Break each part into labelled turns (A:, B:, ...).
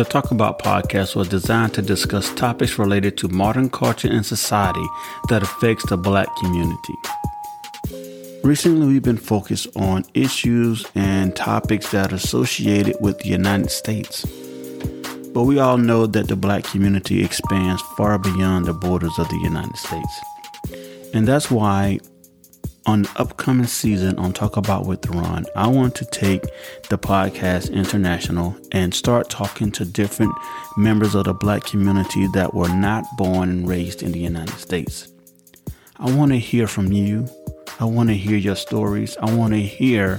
A: The Talk About podcast was designed to discuss topics related to modern culture and society that affects the black community. Recently, we've been focused on issues and topics that are associated with the United States. But we all know that the black community expands far beyond the borders of the United States. And that's why on the upcoming season on Talk About with Ron, I want to take the podcast international and start talking to different members of the black community that were not born and raised in the United States. I want to hear from you. I want to hear your stories. I want to hear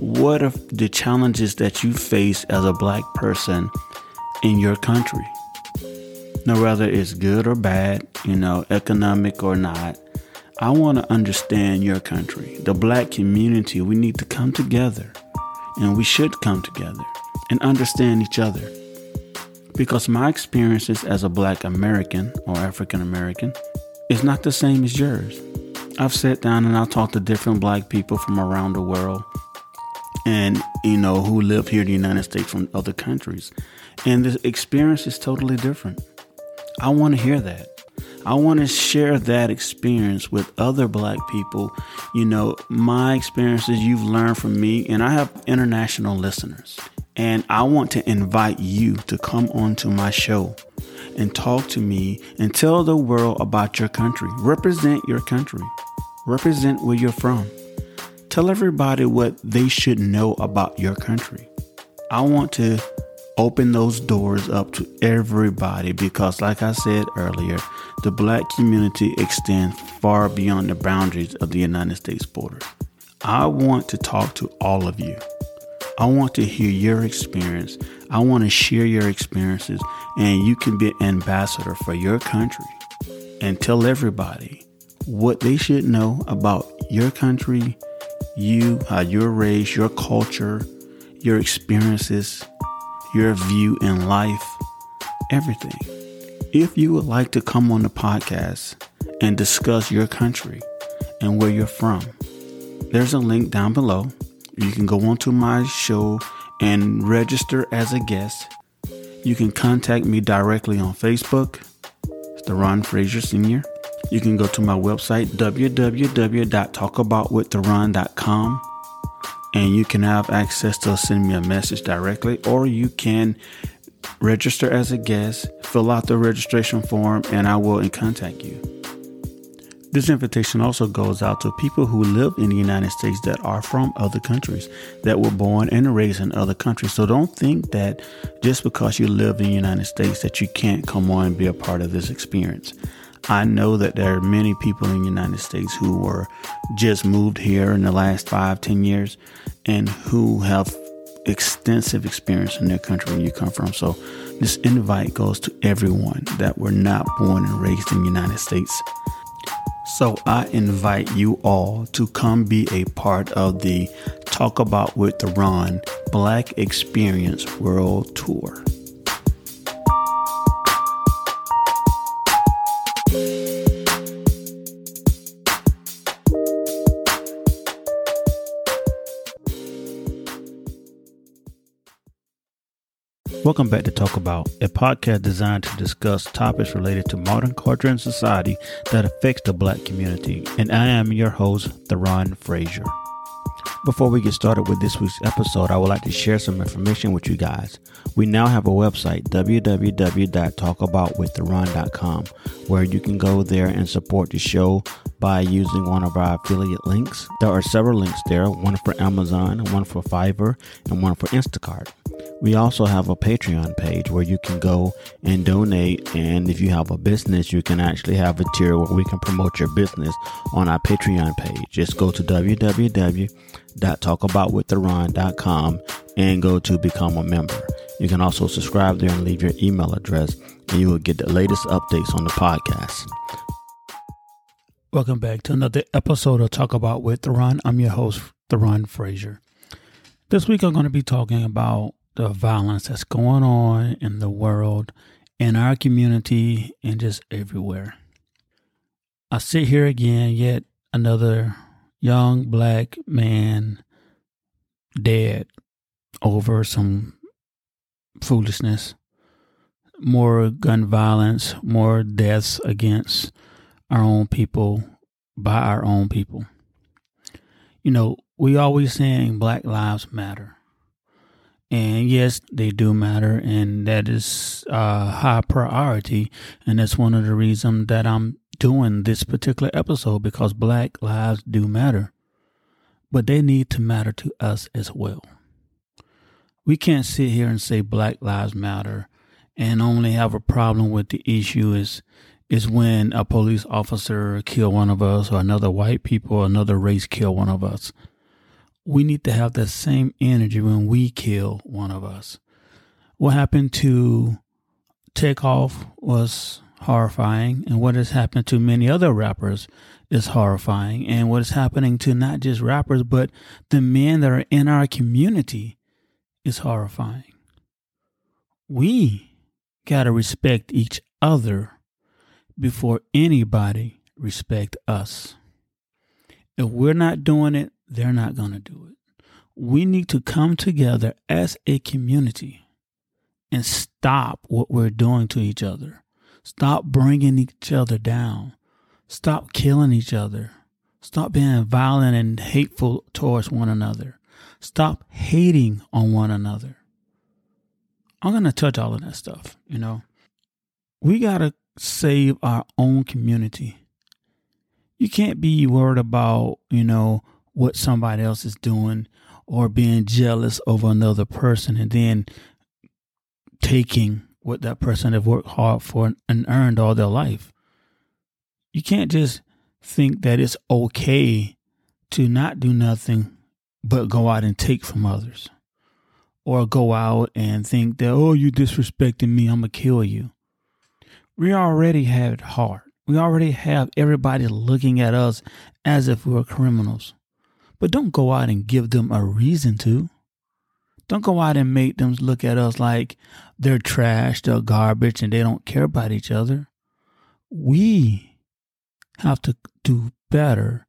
A: what are the challenges that you face as a black person in your country. Now, whether it's good or bad, you know, economic or not, I want to understand your country, the black community. We need to come together, and we should come together and understand each other. Because my experiences as a black American or African American is not the same as yours. I've sat down and I've talked to different black people from around the world and, you know, who live here in the United States from other countries. And the experience is totally different. I want to hear that. I want to share that experience with other black people. You know, my experiences you've learned from me, and I have international listeners. And I want to invite you to come onto my show and talk to me and tell the world about your country. Represent your country, represent where you're from. Tell everybody what they should know about your country. I want to open those doors up to everybody because, like I said earlier, the black community extends far beyond the boundaries of the United States border. I want to talk to all of you. I want to hear your experience. I want to share your experiences, and you can be an ambassador for your country and tell everybody what they should know about your country, you, how you're raised, your culture, your experiences, your view in life, everything. If you would like to come on the podcast and discuss your country and where you're from, there's a link down below. You can go onto my show and register as a guest. You can contact me directly on Facebook. It's Theron Frazier Sr. You can go to my website, www.talkaboutwiththeron.com and you can have access to send me a message directly, or you can register as a guest, fill out the registration form, and I will contact you. This invitation also goes out to people who live in the United States that are from other countries, that were born and raised in other countries. So don't think that just because you live in the United States that you can't come on and be a part of this experience. I know that there are many people in the United States who were just moved here in the last five, ten years and who have extensive experience in their country where you come from. So this invite goes to everyone that were not born and raised in the United States. So I invite you all to come be a part of the Talk About with Theron Black Experience World Tour. Welcome back to Talk About, a podcast designed to discuss topics related to modern culture and society that affects the black community. And I am your host, Theron Frazier. Before we get started with this week's episode, I would like to share some information with you guys. We now have a website, www.talkaboutwiththeron.com, where you can go there and support the show by using one of our affiliate links. There are several links there, one for Amazon, one for Fiverr, and one for Instacart. We also have a Patreon page where you can go and donate. And if you have a business, you can actually have a tier where we can promote your business on our Patreon page. Just go to www.talkaboutwiththeron.com and go to become a member. You can also subscribe there and leave your email address, and you will get the latest updates on the podcast. Welcome back to another episode of Talk About with Theron. I'm your host, Theron Frazier. This week I'm going to be talking about the violence that's going on in the world, in our community, and just everywhere. I sit here again, yet another young black man dead over some foolishness, more gun violence, more deaths against our own people by our own people. You know, we always saying Black Lives Matter. And yes, they do matter, and that is a high priority. And that's one of the reasons that I'm doing this particular episode because Black lives do matter, but they need to matter to us as well. We can't sit here and say Black Lives Matter and only have a problem with the issue is is when a police officer kill one of us or another white people another race kill one of us we need to have that same energy when we kill one of us. What happened to Takeoff was horrifying, and what has happened to many other rappers is horrifying. And what is happening to not just rappers, but the men that are in our community is horrifying. We got to respect each other before anybody respect us. If we're not doing it, they're not going to do it. We need to come together as a community and stop what we're doing to each other. Stop bringing each other down. Stop killing each other. Stop being violent and hateful towards one another. Stop hating on one another. I'm going to touch all of that stuff, you know. We got to save our own community. You can't be worried about, you know, what somebody else is doing or being jealous over another person and then taking what that person have worked hard for and earned all their life. You can't just think that it's okay to not do nothing but go out and take from others. Or go out and think that, oh, you disrespecting me, I'm going to kill you. We already have it hard. We already have everybody looking at us as if we were criminals. But don't go out and give them a reason to. Don't go out and make them look at us like they're trash, they're garbage, and they don't care about each other. We have to do better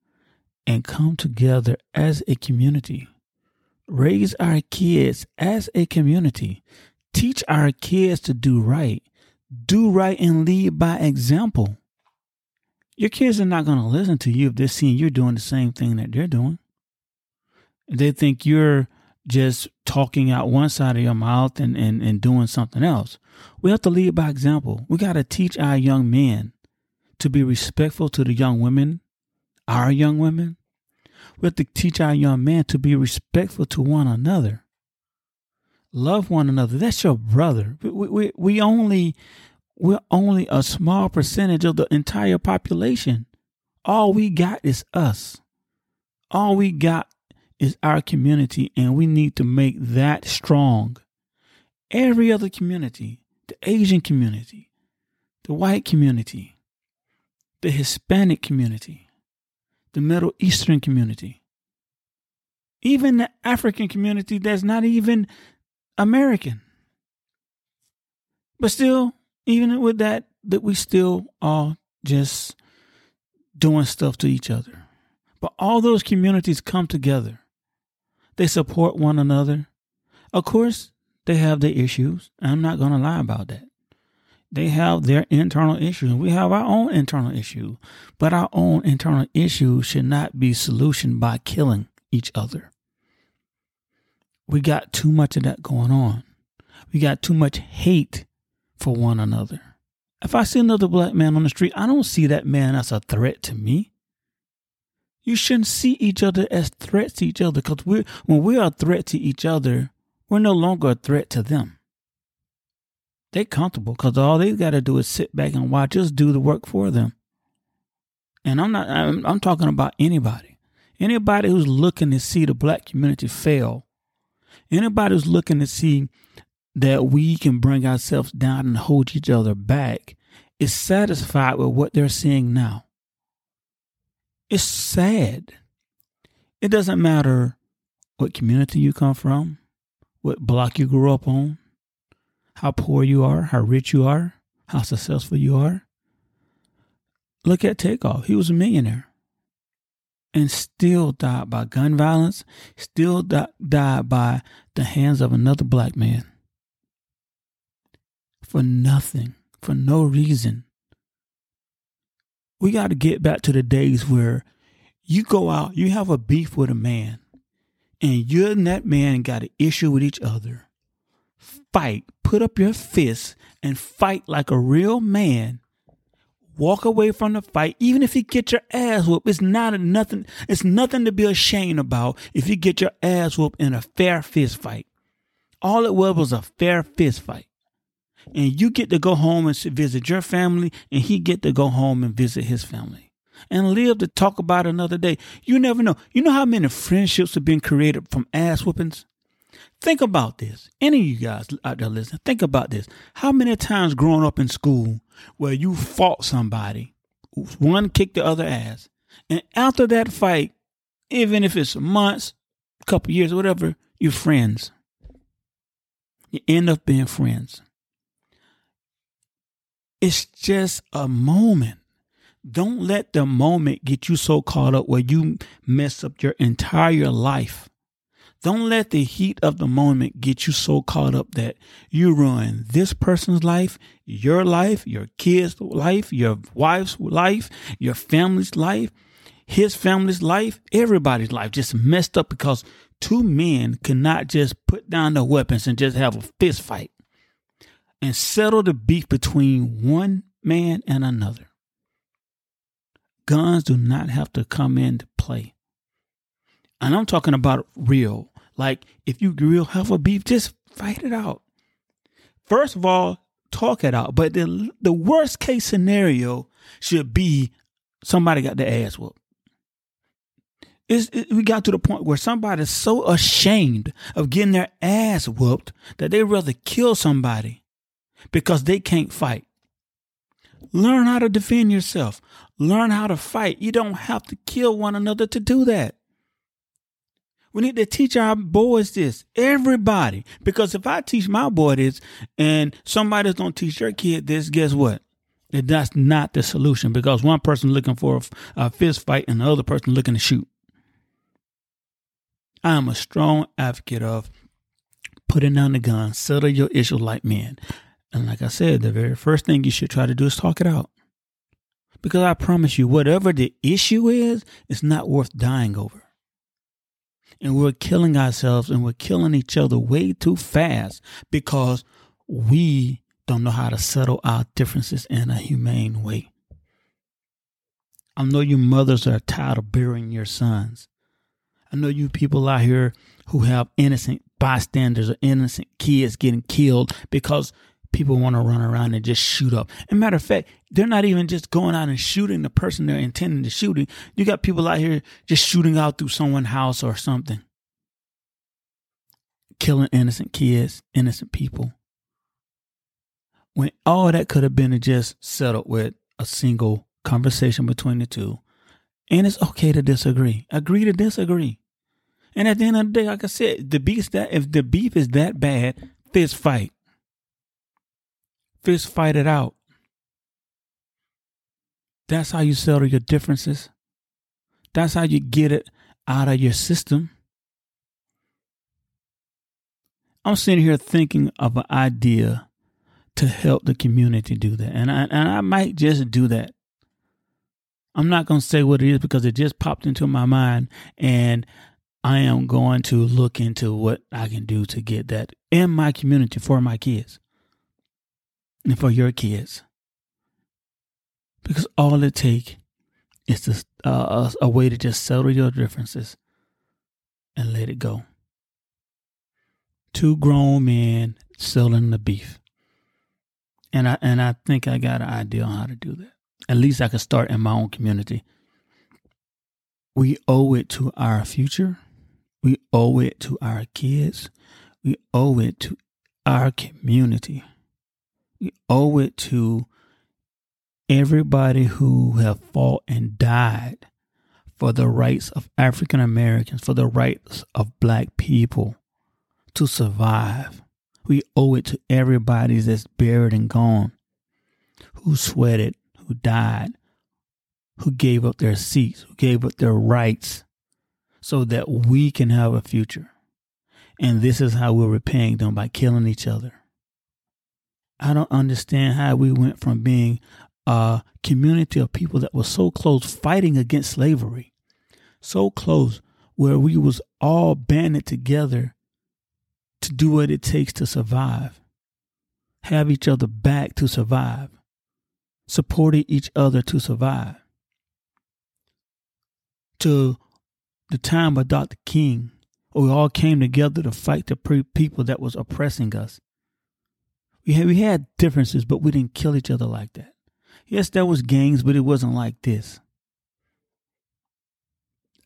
A: and come together as a community. Raise our kids as a community. Teach our kids to do right. Do right and lead by example. Your kids are not going to listen to you if they're seeing you're doing the same thing that they're doing. They think you're just talking out one side of your mouth and, and, and doing something else. We have to lead by example. We got to teach our young men to be respectful to the young women, our young women. We have to teach our young men to be respectful to one another. Love one another. That's your brother. We, we, we only, we're only a small percentage of the entire population. All we got is us. All we got is our community, and we need to make that strong. Every other community, the Asian community, the white community, the Hispanic community, the Middle Eastern community, even the African community that's not even American. But still, even with that, that we still are just doing stuff to each other. But all those communities come together they support one another. Of course, they have their issues. I'm not going to lie about that. They have their internal issues. We have our own internal issue, but our own internal issues should not be solutioned by killing each other. We got too much of that going on. We got too much hate for one another. If I see another black man on the street, I don't see that man as a threat to me. You shouldn't see each other as threats to each other because when we are a threat to each other, we're no longer a threat to them. They're comfortable because all they got to do is sit back and watch us do the work for them. And I'm not, I'm, I'm talking about anybody. Anybody who's looking to see the black community fail. Anybody who's looking to see that we can bring ourselves down and hold each other back is satisfied with what they're seeing now. It's sad. It doesn't matter what community you come from, what block you grew up on, how poor you are, how rich you are, how successful you are. Look at Takeoff. He was a millionaire and still died by gun violence, still died by the hands of another black man. for nothing, for no reason. We got to get back to the days where you go out, you have a beef with a man, and you and that man got an issue with each other. Fight, put up your fists and fight like a real man. Walk away from the fight, even if you get your ass whooped. It's not nothing. It's nothing to be ashamed about if you get your ass whooped in a fair fist fight. All it was was a fair fist fight and you get to go home and visit your family, and he get to go home and visit his family, and live to talk about another day. You never know. You know how many friendships have been created from ass whoopings. Think about this. Any of you guys out there listening, think about this. How many times growing up in school where you fought somebody, one kicked the other ass, and after that fight, even if it's months, a couple years, whatever, you're friends. You end up being friends. It's just a moment. Don't let the moment get you so caught up where you mess up your entire life. Don't let the heat of the moment get you so caught up that you ruin this person's life, your life, your kids' life, your wife's life, your family's life, his family's life, everybody's life just messed up because two men cannot just put down their weapons and just have a fist fight and settle the beef between one man and another. Guns do not have to come into play. And I'm talking about real. Like if you real have a beef, just fight it out. First of all, talk it out. But the the worst case scenario should be somebody got their ass whooped. It, we got to the point where somebody's so ashamed of getting their ass whooped that they rather kill somebody because they can't fight. Learn how to defend yourself. Learn how to fight. You don't have to kill one another to do that. We need to teach our boys this, everybody. Because if I teach my boy this and somebody's going to teach your kid this, guess what? That's not the solution because one person looking for a, fist fight and the other person looking to shoot. I am a strong advocate of putting down the gun, settle your issue like men. And like I said, the very first thing you should try to do is talk it out. Because I promise you, whatever the issue is, it's not worth dying over. And we're killing ourselves and we're killing each other way too fast because we don't know how to settle our differences in a humane way. I know you mothers are tired of burying your sons. I know you people out here who have innocent bystanders or innocent kids getting killed because people want to run around and just shoot up. And matter of fact, they're not even just going out and shooting the person they're intending to shooting. You got people out here just shooting out through someone's house or something. Killing innocent kids, innocent people. When all that could have been just settled with a single conversation between the two. And it's okay to disagree. Agree to disagree. And at the end of the day, like I said, the beef that if the beef is that bad, fist fight fist fight it out. That's how you settle your differences. That's how you get it out of your system. I'm sitting here thinking of an idea to help the community do that. And I, and I might just do that. I'm not going to say what it is because it just popped into my mind. And I am going to look into what I can do to get that in my community for my kids and for your kids. Because all it takes is to, uh, a, way to just settle your differences and let it go. Two grown men selling the beef. And I and I think I got an idea on how to do that. At least I can start in my own community. We owe it to our future. We owe it to our kids. We owe it to our community we owe it to everybody who have fought and died for the rights of African Americans, for the rights of black people to survive. We owe it to everybody that's buried and gone, who sweated, who died, who gave up their seats, who gave up their rights so that we can have a future. And this is how we're repaying them by killing each other I don't understand how we went from being a community of people that was so close fighting against slavery, so close where we was all banded together to do what it takes to survive, have each other back to survive, supporting each other to survive. To the time of Dr. King, we all came together to fight the people that was oppressing us. We had, we had differences, but we didn't kill each other like that. Yes, there was gangs, but it wasn't like this.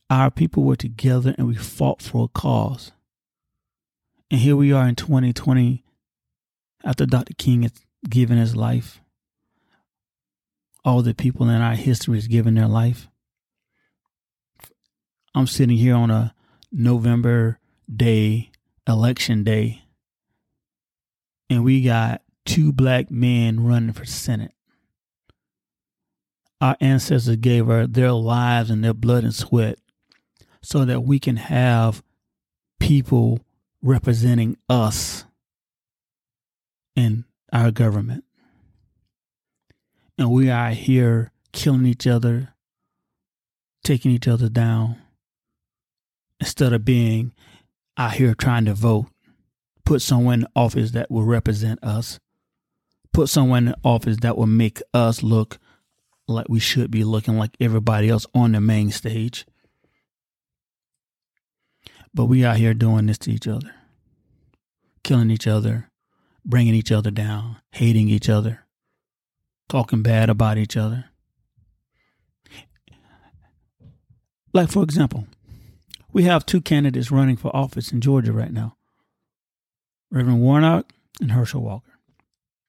A: Our people were together and we fought for a cause. And here we are in 2020 after Dr. King has given his life. All the people in our history has given their life. I'm sitting here on a November day, election day, and we got two black men running for Senate. Our ancestors gave her their lives and their blood and sweat so that we can have people representing us in our government. And we are here killing each other, taking each other down, instead of being out here trying to vote, put someone in office that will represent us, put someone in office that will make us look like we should be looking like everybody else on the main stage. But we out here doing this to each other, killing each other, bringing each other down, hating each other, talking bad about each other. Like, for example, we have two candidates running for office in Georgia right now Reverend Warnock and Herschel Walker.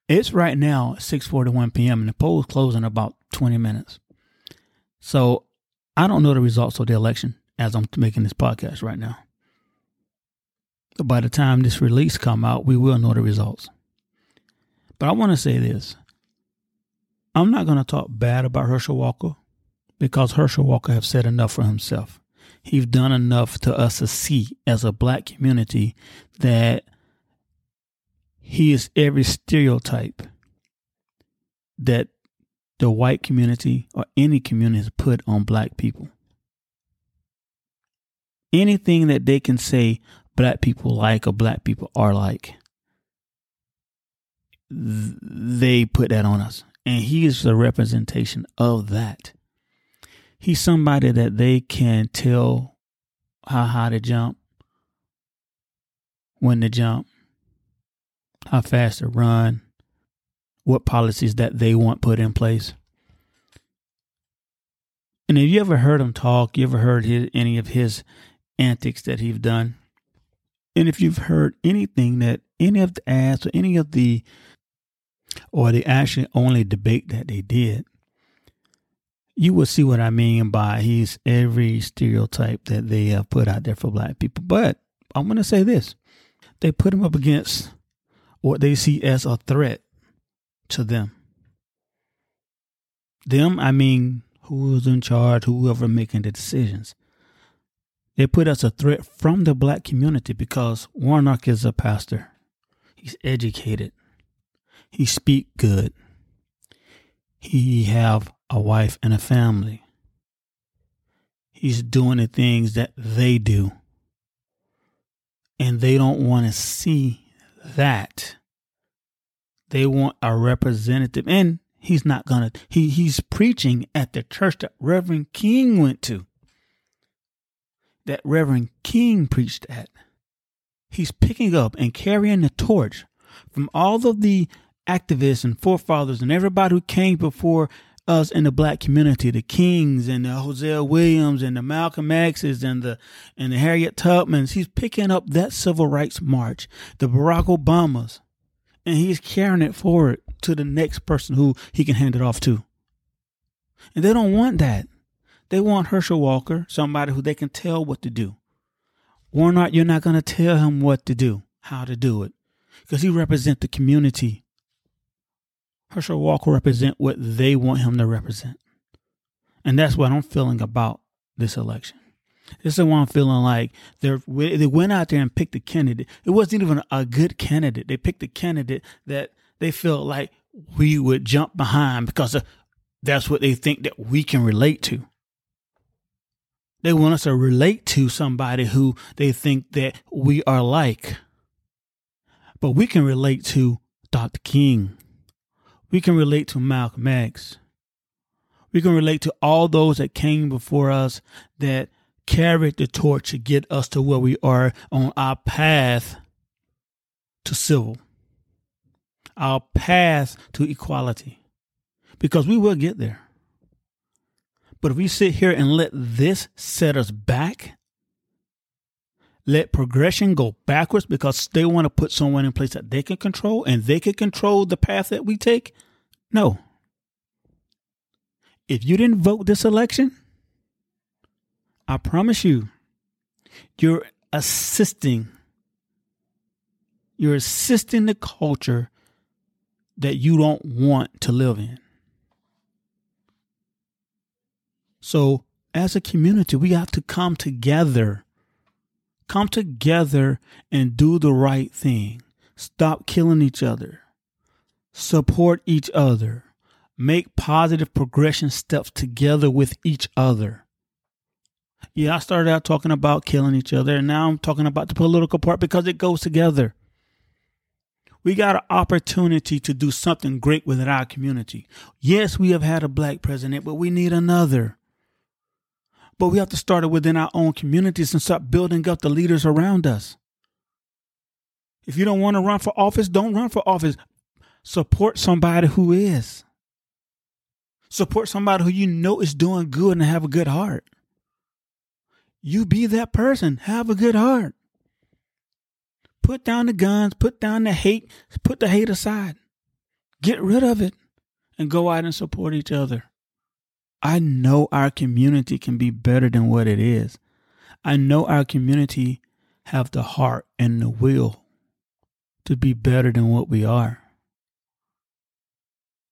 A: It's right now 6:41 p.m. and the polls close in about 20 minutes. So I don't know the results of the election as I'm making this podcast right now. But by the time this release come out, we will know the results. But I want to say this. I'm not going to talk bad about Herschel Walker because Herschel Walker have said enough for himself he's done enough to us to see as a black community that he is every stereotype that the white community or any community has put on black people. Anything that they can say black people like or black people are like, they put that on us. And he is the representation of that he's somebody that they can tell how high to jump, when to jump, how fast to run, what policies that they want put in place. And have you ever heard him talk? You ever heard his, any of his antics that he's done? And if you've heard anything that any of the ads or any of the, or the actually only debate that they did, you will see what I mean by he's every stereotype that they have put out there for black people. But I'm going to say this they put him up against what they see as a threat to them. Them, I mean, who's in charge, whoever making the decisions. They put us a threat from the black community because Warnock is a pastor. He's educated. He speak good. He have a wife, and a family. He's doing the things that they do. And they don't want to see that. They want a representative. And he's not gonna he he's preaching at the church that Reverend King went to. That Reverend King preached at. He's picking up and carrying the torch from all of the activists and forefathers and everybody who came before us in the black community, the Kings and the Hosea Williams and the Malcolm X's and the and the Harriet Tubmans. He's picking up that civil rights march, the Barack Obamas, and he's carrying it forward to the next person who he can hand it off to. And they don't want that. They want Herschel Walker, somebody who they can tell what to do. Warnock, you're not going to tell him what to do, how to do it, because he represents the community Herschel Walker represent what they want him to represent. And that's what I'm feeling about this election. This is what I'm feeling like they they went out there and picked a candidate. It wasn't even a good candidate. They picked a candidate that they feel like we would jump behind because that's what they think that we can relate to. They want us to relate to somebody who they think that we are like. But we can relate to Dr. King. We can relate to Malcolm X. We can relate to all those that came before us that carried the torch to get us to where we are on our path to civil, our path to equality, because we will get there. But if we sit here and let this set us back, let progression go backwards because they want to put someone in place that they can control and they can control the path that we take, no. If you didn't vote this election, I promise you, you're assisting. You're assisting the culture that you don't want to live in. So, as a community, we have to come together. Come together and do the right thing. Stop killing each other. Support each other. Make positive progression steps together with each other. Yeah, I started out talking about killing each other, and now I'm talking about the political part because it goes together. We got an opportunity to do something great within our community. Yes, we have had a black president, but we need another. But we have to start it within our own communities and start building up the leaders around us. If you don't want to run for office, don't run for office. Support somebody who is. Support somebody who you know is doing good and have a good heart. You be that person. Have a good heart. Put down the guns, put down the hate, put the hate aside. Get rid of it and go out and support each other. I know our community can be better than what it is. I know our community have the heart and the will to be better than what we are.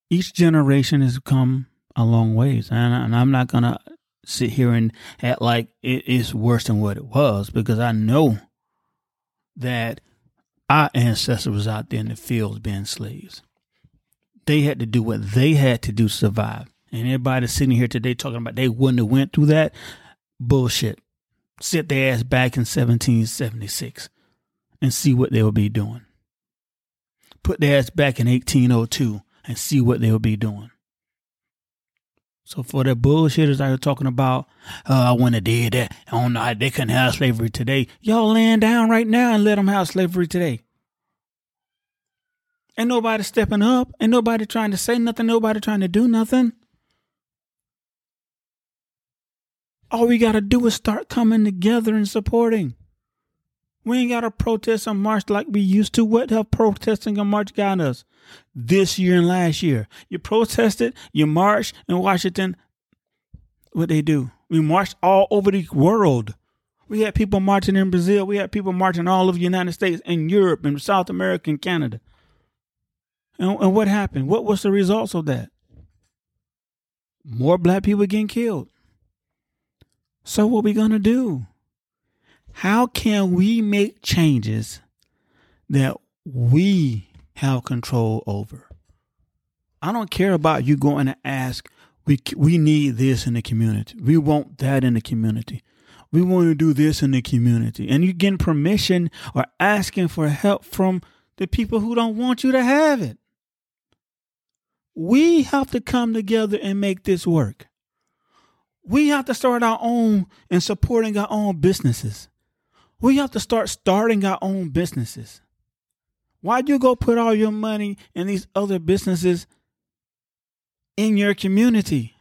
A: Each generation has come a long ways, and, I'm not gonna sit here and act like it is worse than what it was because I know that our ancestors was out there in the fields being slaves. They had to do what they had to do to survive. And everybody sitting here today talking about they wouldn't have went through that bullshit. Sit their ass back in 1776 and see what they will be doing. Put their ass back in 1802 and see what they will be doing. So for the bullshitters I are talking about, uh, I wouldn't have did that. I don't know how they couldn't have slavery today. Y'all laying down right now and let them have slavery today. Ain't nobody stepping up. Ain't nobody trying to say nothing. Nobody trying to do nothing. All we got to do is start coming together and supporting. We ain't got to protest and march like we used to. What have protesting and march got us? This year and last year. You protested, you marched in Washington. What they do? We marched all over the world. We had people marching in Brazil. We had people marching all over the United States and Europe and South America and Canada. And, and what happened? What was the results of that? More black people getting killed. So what we gonna do? How can we make changes that we have control over? I don't care about you going to ask, we, we need this in the community. We want that in the community. We want to do this in the community. And you're getting permission or asking for help from the people who don't want you to have it. We have to come together and make this work. We have to start our own and supporting our own businesses. We have to start starting our own businesses. Why do you go put all your money in these other businesses in your community?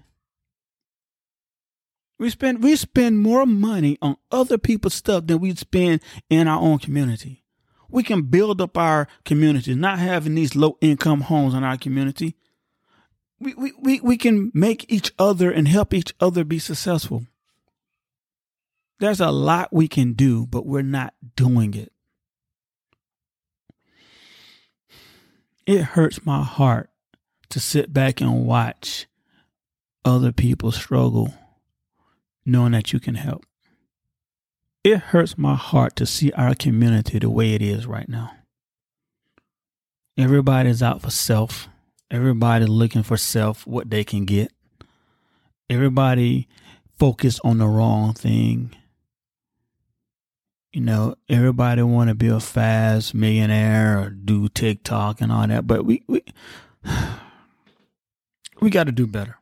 A: We spend we spend more money on other people's stuff than we spend in our own community. We can build up our community, not having these low income homes in our community. We, we, we, we can make each other and help each other be successful. There's a lot we can do, but we're not doing it. It hurts my heart to sit back and watch other people struggle knowing that you can help. It hurts my heart to see our community the way it is right now. Everybody's out for self. Everybody looking for self, what they can get. Everybody focused on the wrong thing. You know, everybody want to be a fast millionaire or do TikTok and all that, but we we we got to do better.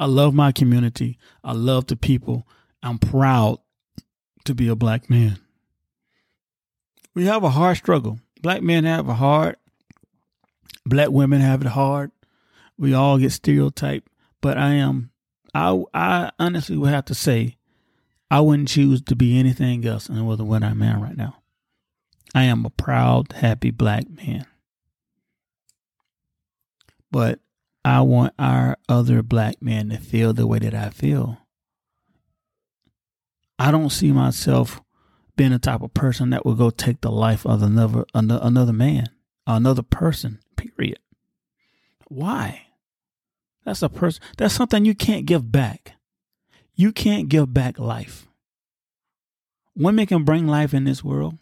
A: I love my community. I love the people. I'm proud to be a black man. We have a hard struggle. Black men have a hard. Black women have it hard. We all get stereotyped, but I am I I honestly would have to say I wouldn't choose to be anything else than what I'm in right now. I am a proud, happy black man. But I want our other black men to feel the way that I feel. I don't see myself being the type of person that will go take the life of another another man, another person. Why? That's a person. That's something you can't give back. You can't give back life. Women can bring life in this world,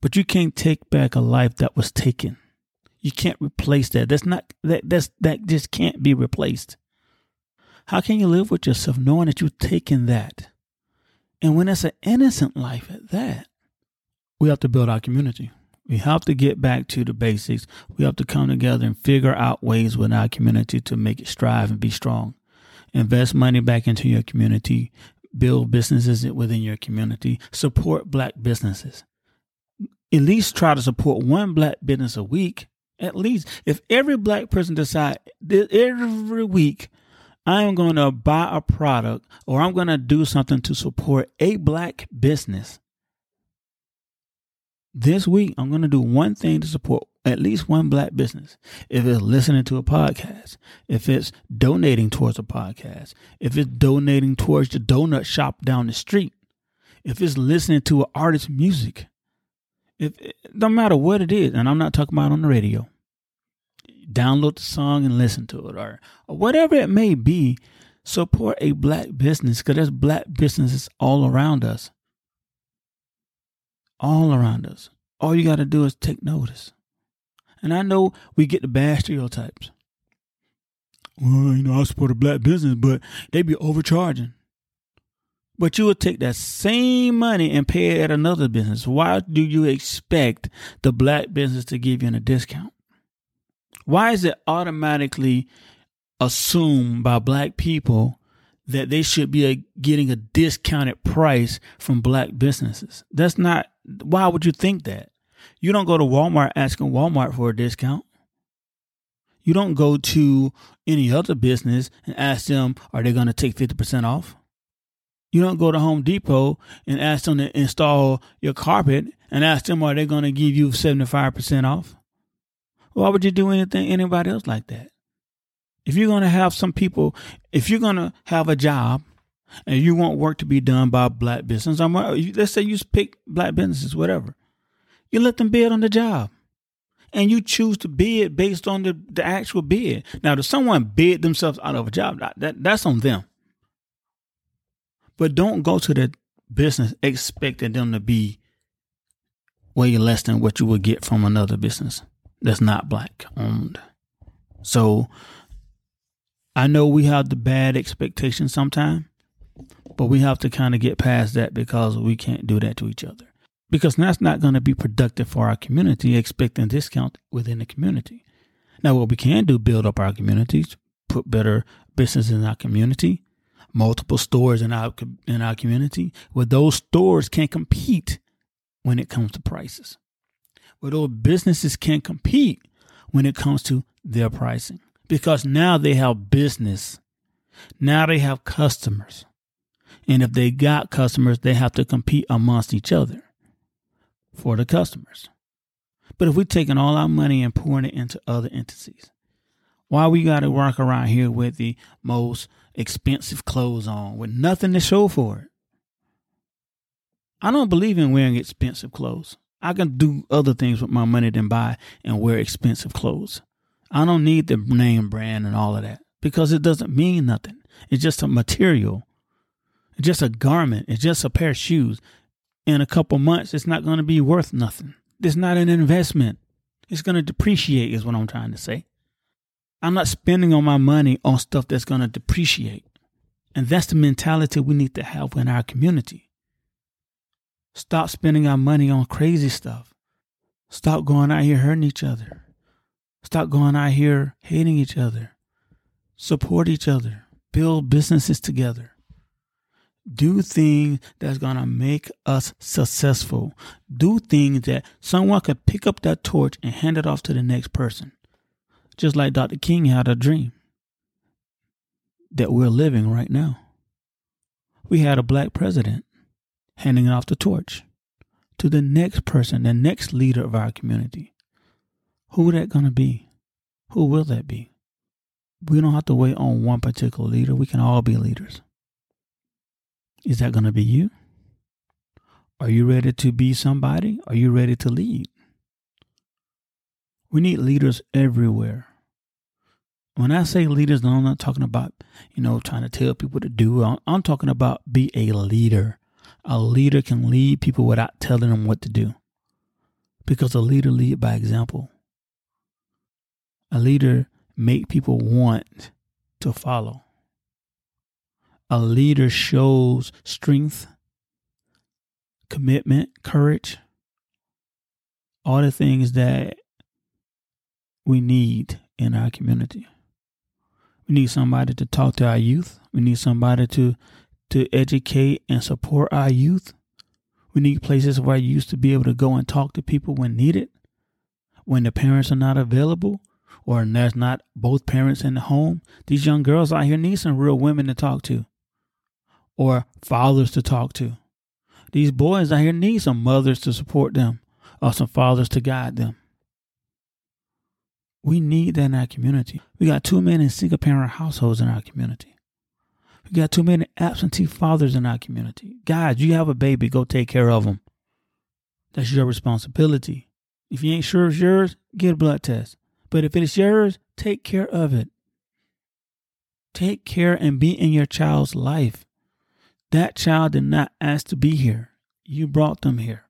A: but you can't take back a life that was taken. You can't replace that. That's not that that's that just can't be replaced. How can you live with yourself knowing that you've taken that? And when it's an innocent life at that, we have to build our community. We have to get back to the basics. We have to come together and figure out ways within our community to make it strive and be strong. Invest money back into your community. Build businesses within your community. Support black businesses. At least try to support one black business a week at least if every black person decide every week I am going to buy a product or I'm going to do something to support a black business. This week, I'm going to do one thing to support at least one black business. If it's listening to a podcast, if it's donating towards a podcast, if it's donating towards the donut shop down the street, if it's listening to an artist's music, if no matter what it is, and I'm not talking about on the radio, download the song and listen to it, or, or whatever it may be. Support a black business because there's black businesses all around us. All around us. All you got to do is take notice. And I know we get the bad stereotypes. Well, you know, I support a black business, but they be overcharging. But you would take that same money and pay it at another business. Why do you expect the black business to give you a discount? Why is it automatically assumed by black people that they should be a, getting a discounted price from black businesses? That's not, why would you think that? You don't go to Walmart asking Walmart for a discount. You don't go to any other business and ask them, are they going to take 50% off? You don't go to Home Depot and ask them to install your carpet and ask them, are they going to give you 75% off? Why would you do anything, anybody else like that? If you're going to have some people, if you're going to have a job and you want work to be done by black business, I'm, uh, let's say you pick black businesses, whatever, you let them bid on the job and you choose to bid based on the, the actual bid. Now, if someone bid themselves out of a job, that, that's on them. But don't go to the business expecting them to be way less than what you would get from another business that's not black owned. So I know we have the bad expectations sometimes, but we have to kind of get past that because we can't do that to each other. Because that's not going to be productive for our community, expecting discount within the community. Now, what we can do, build up our communities, put better business in our community, multiple stores in our in our community, where those stores can compete when it comes to prices where those businesses can compete when it comes to their pricing because now they have business. Now they have customers. And if they got customers, they have to compete amongst each other for the customers. But if we're taking all our money and pouring it into other entities, why we got to walk around here with the most expensive clothes on with nothing to show for it? I don't believe in wearing expensive clothes. I can do other things with my money than buy and wear expensive clothes. I don't need the name brand and all of that because it doesn't mean nothing. It's just a material. It's just a garment. It's just a pair of shoes. In a couple months, it's not going to be worth nothing. it's not an investment. It's going to depreciate, is what I'm trying to say. I'm not spending all my money on stuff that's going to depreciate. And that's the mentality we need to have in our community. Stop spending our money on crazy stuff. Stop going out here hurting each other. Stop going out here hating each other. Support each other. Build businesses together. Do things that's going to make us successful. Do things that someone could pick up that torch and hand it off to the next person. Just like Dr. King had a dream that we're living right now. We had a black president handing off the torch to the next person, the next leader of our community. Who that to be? Who will that be? We don't have to wait on one particular leader. We can all be leaders. Is that to be you? Are you ready to be somebody? Are you ready to lead? We need leaders everywhere. When I say leaders, I'm not talking about, you know, trying to tell people to do. I'm, I'm talking about be a leader. A leader can lead people without telling them what to do. Because a leader lead by example. A leader make people want to follow. A leader shows strength, commitment, courage, all the things that we need in our community. We need somebody to talk to our youth. We need somebody to to educate and support our youth. We need places where you used to be able to go and talk to people when needed, when the parents are not available, or there's not both parents in the home. These young girls out here need some real women to talk to or fathers to talk to. These boys out here need some mothers to support them or some fathers to guide them. We need that in our community. We got too many single parent households in our community. We got too many absentee fathers in our community. Guys, you have a baby, go take care of them. That's your responsibility. If you ain't sure it's yours, get a blood test. But if it's yours, take care of it. Take care and be in your child's life. That child did not ask to be here. You brought them here.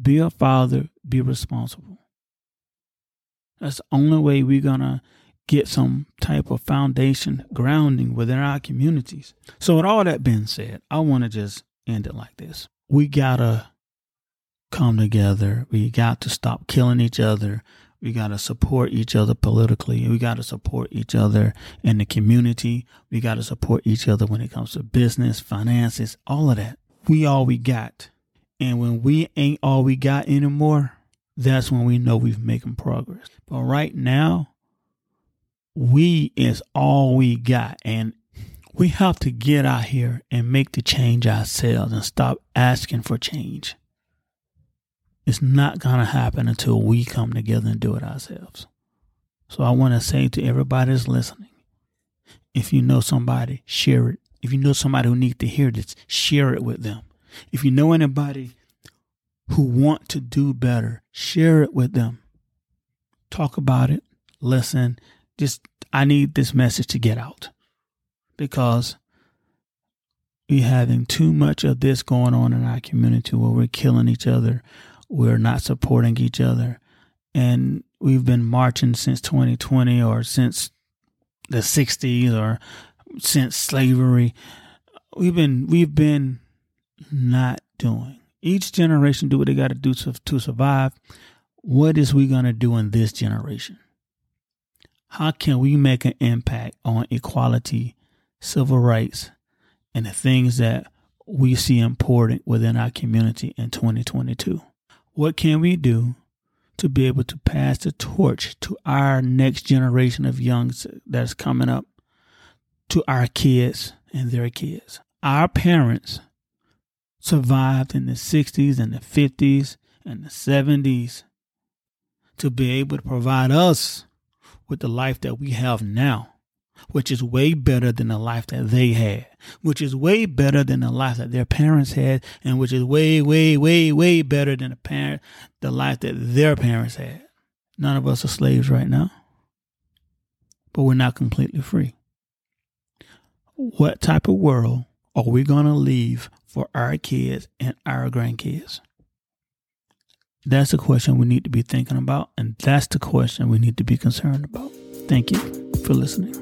A: Be a father, be responsible. That's the only way we're going to get some type of foundation grounding within our communities. So, with all that being said, I want to just end it like this. We got to come together. We got to stop killing each other. We got to support each other politically. We got to support each other in the community. We got to support each other when it comes to business, finances, all of that. We all we got. And when we ain't all we got anymore, that's when we know we've making progress. But right now, we is all we got. And we have to get out here and make the change ourselves and stop asking for change. It's not going to happen until we come together and do it ourselves. So I want to say to everybody that's listening, if you know somebody, share it. If you know somebody who needs to hear this, share it with them. If you know anybody who want to do better, share it with them. Talk about it. Listen. Just I need this message to get out because we're having too much of this going on in our community where we're killing each other we're not supporting each other. And we've been marching since 2020 or since the 60s or since slavery. We've been we've been not doing. Each generation do what they got to do to, survive. What is we going to do in this generation? How can we make an impact on equality, civil rights, and the things that we see important within our community in 2022? What can we do to be able to pass the torch to our next generation of youngs that's coming up, to our kids and their kids? Our parents survived in the 60s and the 50s and the 70s to be able to provide us with the life that we have now which is way better than the life that they had, which is way better than the life that their parents had, and which is way, way, way, way better than the parent, the life that their parents had. None of us are slaves right now, but we're not completely free. What type of world are we going to leave for our kids and our grandkids? That's the question we need to be thinking about, and that's the question we need to be concerned about. Thank you for listening.